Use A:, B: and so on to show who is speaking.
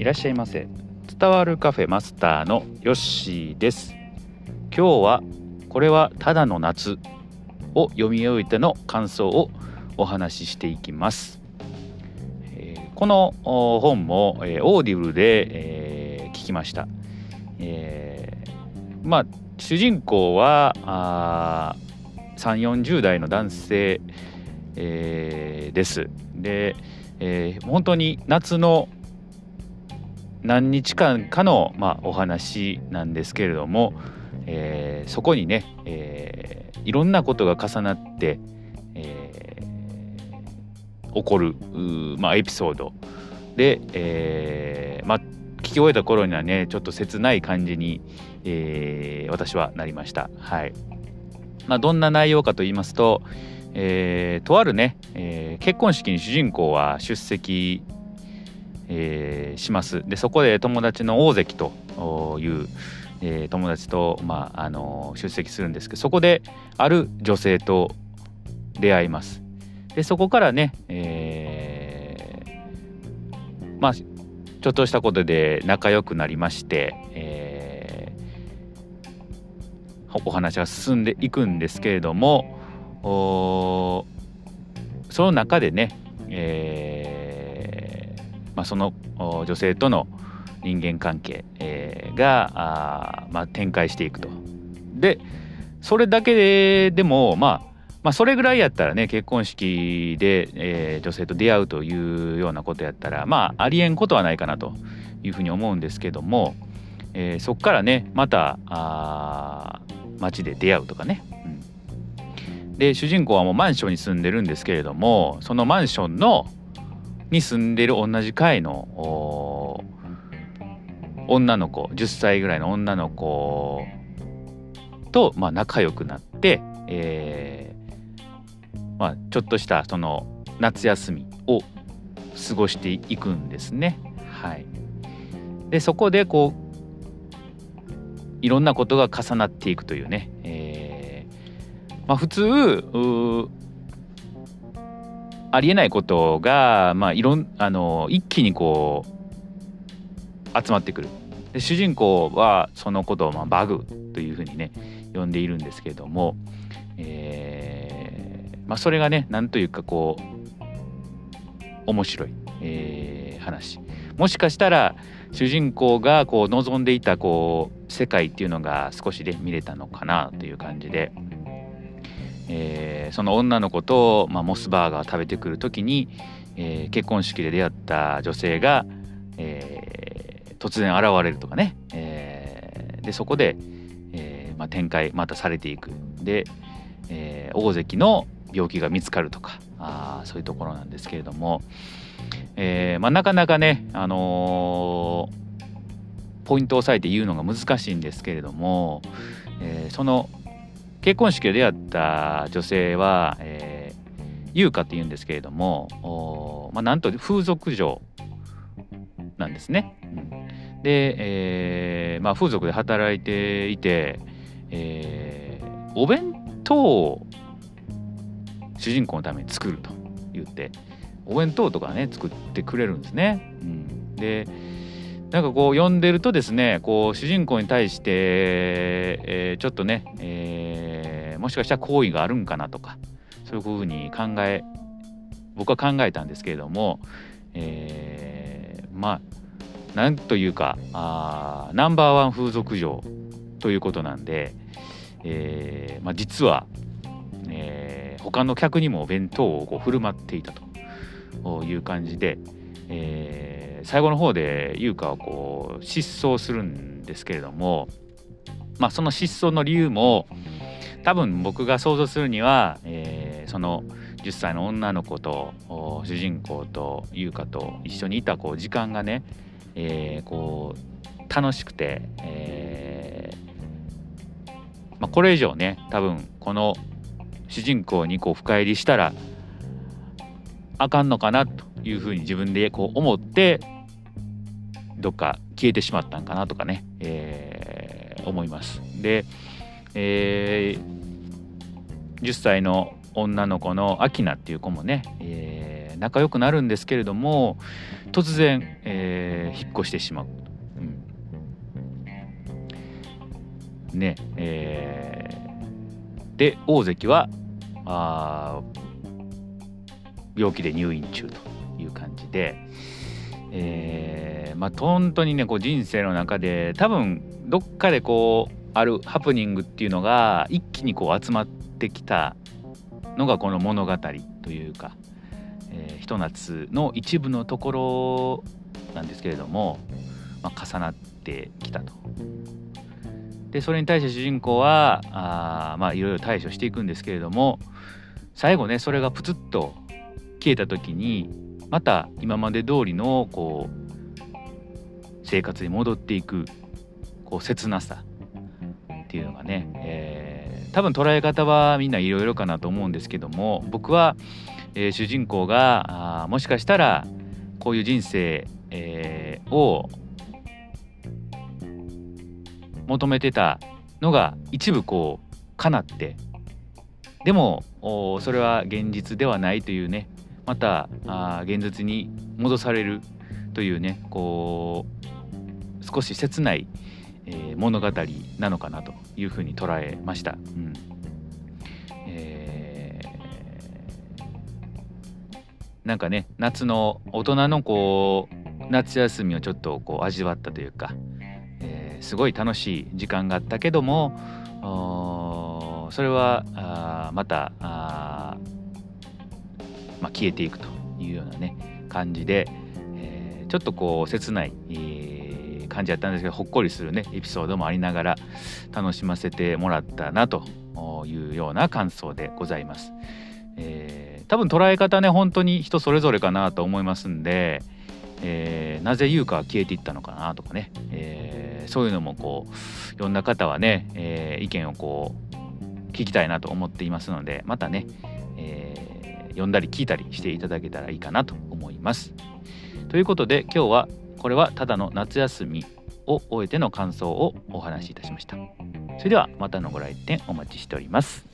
A: いらっしゃいませ。伝わるカフェマスターのヨッシーです。今日はこれはただの夏を読み終えての感想をお話ししていきます、えー、この本も、えー、オーディブルで、えー、聞きました、えー、まあ主人公は3 4 0代の男性、えー、です。で、えー、本当に夏の何日間かの、まあ、お話なんですけれども、えー、そこにね、えー、いろんなことが重なって、えー、起こるまあ、エピソードで、えーまあ、聞き終えた頃にはねちょっと切ない感じに、えー、私はなりました。はいまあ、どんな内容かと言いますと、えー、とあるね、えー、結婚式に主人公は出席、えー、します。でそこで友達の大関という、えー、友達と、まあ、あの出席するんですけどそこである女性と出会います。でそこからね、えー、まあちょっとしたことで仲良くなりまして、えー、お話が進んでいくんですけれどもその中でね、まあ、その女性との人間関係、えー、が、まあ、展開していくと。でそれだけででも、まあ、まあそれぐらいやったらね結婚式で、えー、女性と出会うというようなことやったらまあありえんことはないかなというふうに思うんですけども、えー、そこからねまたあ街で出会うとかねで主人公はもうマンションに住んでるんですけれどもそのマンションのに住んでる同じ階の女の子10歳ぐらいの女の子と、まあ、仲良くなって、えーまあ、ちょっとしたその夏休みを過ごしていくんですね。はい、でそこでこういろんなことが重なっていくというね、えーまあ、普通ありえないことが、まあ、いろんあの一気にこう集まってくるで主人公はそのことを、まあ、バグというふうにね呼んでいるんですけれども、えーまあ、それがねなんというかこう面白い、えー、話もしかしたら主人公がこう望んでいたこう世界っていうのが少しで見れたのかなという感じで。えー、その女の子と、まあ、モスバーガーを食べてくる時に、えー、結婚式で出会った女性が、えー、突然現れるとかね、えー、でそこで、えーまあ、展開またされていく。で、えー、大関の病気が見つかるとか。あそういうところなんですけれども、えーまあ、なかなかね、あのー、ポイントを押さえて言うのが難しいんですけれども、えー、その結婚式で出会った女性は、えー、優香って言うんですけれども、まあ、なんと風俗嬢なんですね。で、えーまあ、風俗で働いていて、えー、お弁当を主人公のために作ると言ってお弁当とかね作ってくれるんですね。うん、でなんかこう読んでるとですねこう主人公に対して、えー、ちょっとね、えー、もしかしたら好意があるんかなとかそういうふうに考え僕は考えたんですけれども、えー、まあなんというかあナンバーワン風俗嬢ということなんで、えーまあ、実は、えー、他の客にも弁当をこう振る舞っていたという感じで、えー最後の方で優香はこう失踪するんですけれども、まあ、その失踪の理由も多分僕が想像するには、えー、その10歳の女の子と主人公と優香と一緒にいたこう時間がね、えー、こう楽しくて、えーまあ、これ以上ね多分この主人公にこう深入りしたらあかんのかなというふうに自分でこう思ってどっか消えてしまったんかなとかね、えー、思います。で、えー、10歳の女の子のアキナっていう子もね、えー、仲良くなるんですけれども突然、えー、引っ越してしまう。ねえー、で大関はあ病気で入院中という感じで、えー、まあ本当にねこう人生の中で多分どっかでこうあるハプニングっていうのが一気にこう集まってきたのがこの物語というか、えー、ひと夏の一部のところなんですけれども、まあ、重なってきたと。でそれに対して主人公はあまあいろいろ対処していくんですけれども最後ねそれがプツッと消えた時にまた今まで通りのこう生活に戻っていくこう切なさっていうのがね、えー、多分捉え方はみんないろいろかなと思うんですけども僕は、えー、主人公があもしかしたらこういう人生、えー、を求めてたのが一部こう叶ってでもそれは現実ではないというねまたあ現実に戻されるというねこう少し切ないえー、物語なのかなというふうに捉えました。うんえー、なんかね夏の大人のこう夏休みをちょっとこう味わったというか、えー、すごい楽しい時間があったけどもそれはあまたあ、まあ、消えていくというようなね感じで、えー、ちょっとこう切ない、えー感じやったんですけどほっこりするねエピソードもありながら楽しませてもらったなというような感想でございます。えー、多分捉え方ね本当に人それぞれかなと思いますんで、えー、なぜ優香は消えていったのかなとかね、えー、そういうのもこういろんな方はね、えー、意見をこう聞きたいなと思っていますのでまたね、読んだり聞いたりしていただけたらいいかなと思います。ということで今日はこれはただの夏休みを終えての感想をお話しいたしましたそれではまたのご来店お待ちしております